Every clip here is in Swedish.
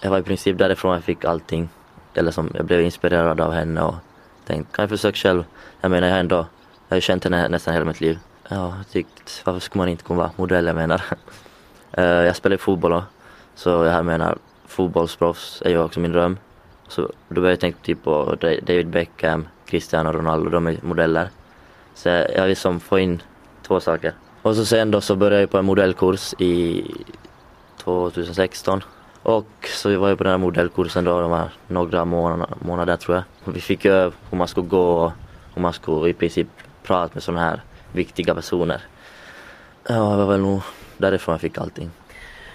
jag var i princip därifrån jag fick allting. Eller som jag blev inspirerad av henne och tänkte, kan jag försöka själv? Jag menar jag har ändå, jag har ju känt henne nästan hela mitt liv. Ja, jag tyckt, varför skulle man inte kunna vara modell jag menar? Eh, jag spelar fotboll då, så jag menar fotbollsproffs är ju också min dröm. Så då började jag tänka typ på David Beckham, Cristiano Ronaldo, de är modeller. Så jag vill som få in två saker. Och så sen då så började jag på en modellkurs i 2016. Och så var jag på den här modellkursen då, de var några månader, månader tror jag. Vi fick ju hur man skulle gå och hur man skulle i princip prata med sådana här viktiga personer. Ja, det var väl nog därifrån jag fick allting.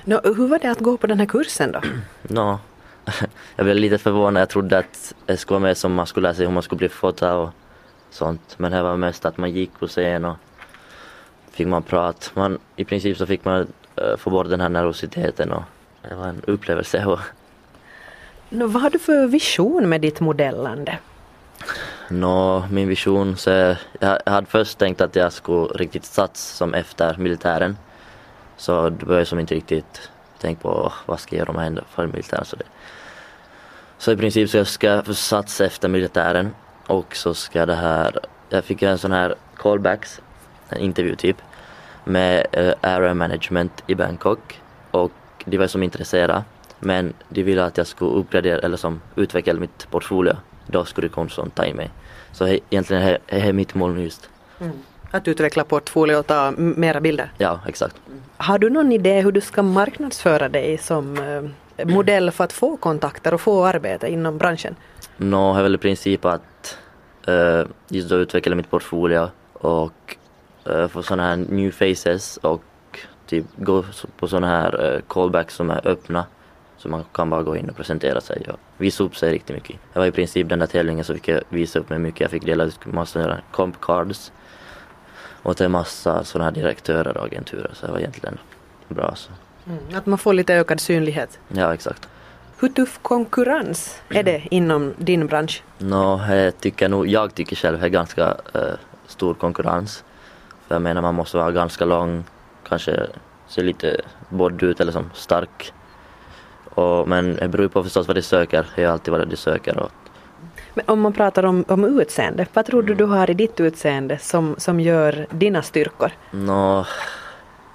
No, hur var det att gå på den här kursen då? no, jag blev lite förvånad. Jag trodde att det skulle vara mer som man skulle lära sig hur man skulle bli fotad och sånt. Men det var mest att man gick på scen och fick man prata. Man, I princip så fick man uh, få bort den här nervositeten och det var en upplevelse. Och... No, vad har du för vision med ditt modellande? Nå, min vision så jag, jag hade först tänkt att jag skulle riktigt satsa som efter militären. Så då började jag som inte riktigt tänka på vad ska jag göra om jag händer för militären. Så, det. så i princip så ska jag satsa efter militären och så ska det här, jag fick en sån här callbacks, en intervju typ med uh, area management i Bangkok och de var som intresserade men de ville att jag skulle uppgradera eller som utveckla mitt portfolio. Då skulle Konsum ta in mig. Så he, egentligen är det mitt mål just. Mm. Att utveckla portfolio och ta mera bilder? Ja, exakt. Har du någon idé hur du ska marknadsföra dig som eh, modell för att få kontakter och få arbete inom branschen? Nå, no, är väl i princip att uh, just då utveckla mitt portfolio och uh, få sådana här new faces och typ gå på sådana här uh, callbacks som är öppna. Så man kan bara gå in och presentera sig och visa upp sig riktigt mycket. Jag var i princip den där tävlingen så fick jag visa upp mig mycket. Jag fick dela ut massa comp cards och till massa sådana här direktörer och agenturer så det var egentligen bra. Så. Mm, att man får lite ökad synlighet. Ja, exakt. Hur tuff konkurrens är det inom din bransch? No, jag tycker nog, jag tycker själv det är ganska uh, stor konkurrens. För jag menar man måste vara ganska lång, kanske se lite bodd ut eller som stark. Och, men det beror på förstås vad de söker, det är alltid vad de söker. Och... Men om man pratar om, om utseende, vad tror du du har i ditt utseende som, som gör dina styrkor? Nå,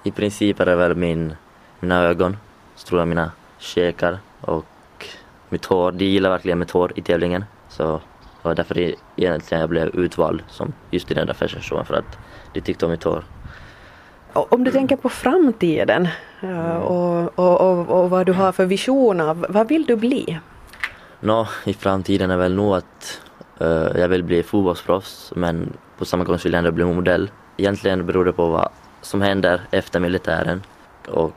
i princip är det väl min, mina ögon, så tror jag mina käkar och mitt hår. De gillar verkligen mitt hår i tävlingen. Så det var därför det egentligen jag blev utvald som just i den där fashion showen för att de tyckte om mitt hår. Om du tänker på framtiden och, och, och, och, vad du har för visioner, vad vill du bli? Nå, i framtiden är väl nog att uh, jag vill bli fotbollsproffs men på samma gång vill jag ändå bli modell. Egentligen beror det på vad som händer efter militären och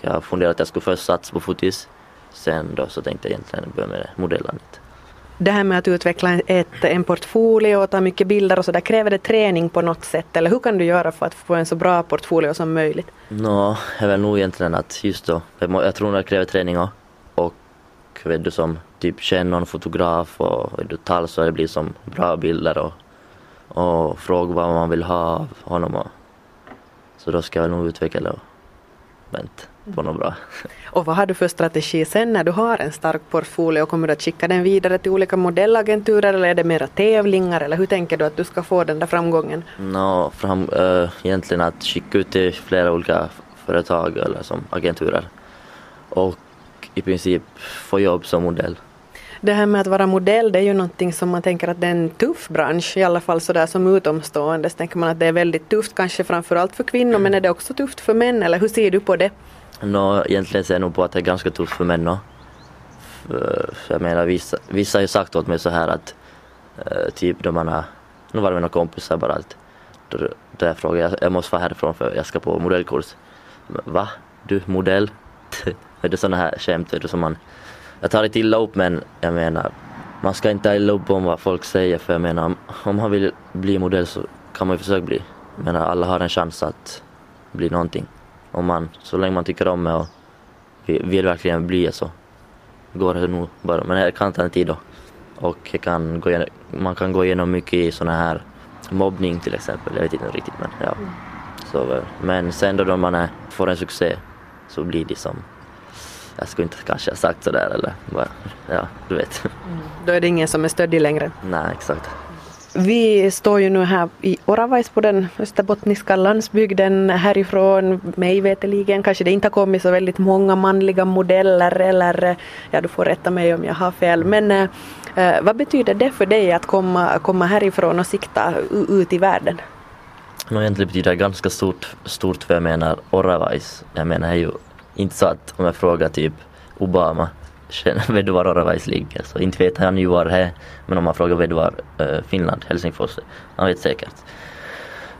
jag har funderat att jag skulle först satsa på fotis. Sen då så tänkte jag egentligen börja med modellandet. Det här med att utveckla ett, en portfolio och ta mycket bilder och så där, kräver det träning på något sätt eller hur kan du göra för att få en så bra portfolio som möjligt? Nå, jag vet nog egentligen att just då, jag tror det kräver träning också. och vet du som typ känner någon fotograf och vet du, tal så det blir som bra bilder och, och fråga vad man vill ha av honom och, så då ska jag nog utveckla och vänta på något bra. Och vad har du för strategi sen när du har en stark portfolio? Kommer du att skicka den vidare till olika modellagenturer eller är det mera tävlingar eller hur tänker du att du ska få den där framgången? No, fram, äh, egentligen att skicka ut till flera olika företag eller som agenturer och i princip få jobb som modell. Det här med att vara modell det är ju någonting som man tänker att det är en tuff bransch, i alla fall sådär som utomstående så tänker man att det är väldigt tufft kanske framförallt för kvinnor men är det också tufft för män eller hur ser du på det? Nå, egentligen ser jag nog på att det är ganska tufft för män för, Jag menar vissa, vissa har ju sagt åt mig så här att eh, typ då man har, nu var det med några kompisar bara att då, då jag frågade, jag, jag måste vara härifrån för jag ska på modellkurs. Va? Du modell? det är sådana här skämt som man, jag tar inte illa upp men jag menar man ska inte ta illa upp om vad folk säger för jag menar om man vill bli modell så kan man ju försöka bli. Jag menar alla har en chans att bli någonting. Om man, så länge man tycker om det och vill verkligen bli så går det nog bara. Men det kan ta en tid då. Och kan gå igenom, man kan gå igenom mycket i såna här mobbning till exempel. Jag vet inte riktigt men ja. Så, men sen då, då man är, får en succé så blir det som jag skulle inte kanske ha sagt sådär eller bara, ja, du vet. Mm. Då är det ingen som är stöddig längre. Nej, exakt. Vi står ju nu här i Oravais på den österbottniska landsbygden härifrån. Mig veterligen kanske det inte har kommit så väldigt många manliga modeller eller ja, du får rätta mig om jag har fel. Men eh, eh vad betyder det för dig att komma, komma härifrån och sikta ut i världen? No, egentligen betyder det ganska stort, stort för jag menar Oravais. Jag menar det är ju inte så att om jag frågar typ Obama känner du var Oravais ligger? Så inte vet han ju var det är. Men om man frågar Vedvar eh, Finland, Helsingfors Han vet säkert.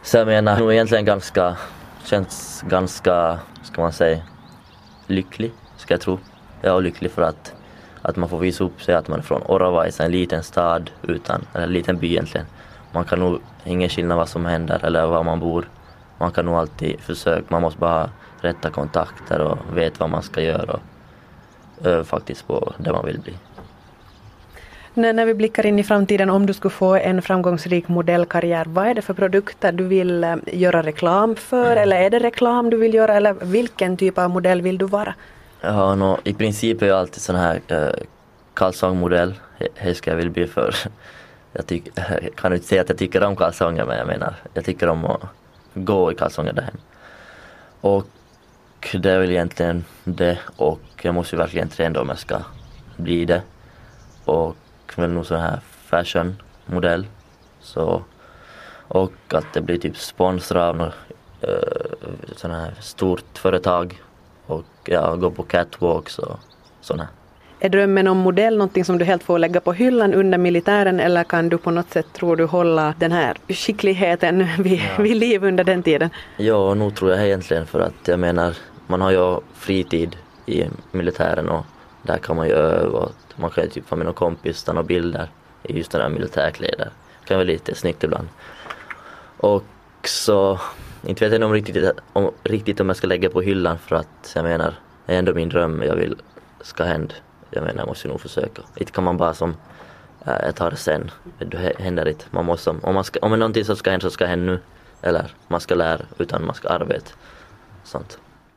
Så jag menar, nog egentligen ganska, känns ganska, ska man säga, lycklig, ska jag tro. Jag är lycklig för att, att man får visa upp sig att man är från Oravais, en liten stad utan, eller en liten by egentligen. Man kan nog, ingen skillnad vad som händer eller var man bor. Man kan nog alltid försöka, man måste bara ha rätta kontakter och veta vad man ska göra faktiskt på det man vill bli. När, när vi blickar in i framtiden, om du skulle få en framgångsrik modellkarriär, vad är det för produkter du vill äh, göra reklam för? Eller är det reklam du vill göra? Eller vilken typ av modell vill du vara? Ja, no, i princip är jag alltid sån här äh, kalsongmodell. Det ska jag vill bli för. Jag, tyck, jag kan inte säga att jag tycker om kalsonger, men jag menar, jag tycker om att gå i kalsonger där hemma. Och det är väl egentligen det och jag måste ju verkligen träna om jag ska bli det. Och väl nog sån här fashionmodell. Så, och att det blir typ sponsrad av något uh, sån här stort företag. Och ja, gå på catwalks och sådana. Är drömmen om modell någonting som du helt får lägga på hyllan under militären eller kan du på något sätt, tror du, hålla den här skickligheten vid, ja. vid liv under den tiden? Ja, nog tror jag egentligen för att jag menar man har ju fritid i militären och där kan man ju öva och man kan ju typ få med någon kompis ta några bilder i just den där militärkläder. Det kan vara lite snyggt ibland. Och så, inte vet jag om riktigt, om, riktigt om jag ska lägga på hyllan för att jag menar, det är ändå min dröm jag vill ska hända. Jag menar, jag måste nog försöka. Inte kan man bara som, äh, jag tar det sen, det händer inte. Man måste, om, man ska, om det är någonting som ska hända så ska hända nu. Eller man ska lära utan man ska arbeta. Sånt.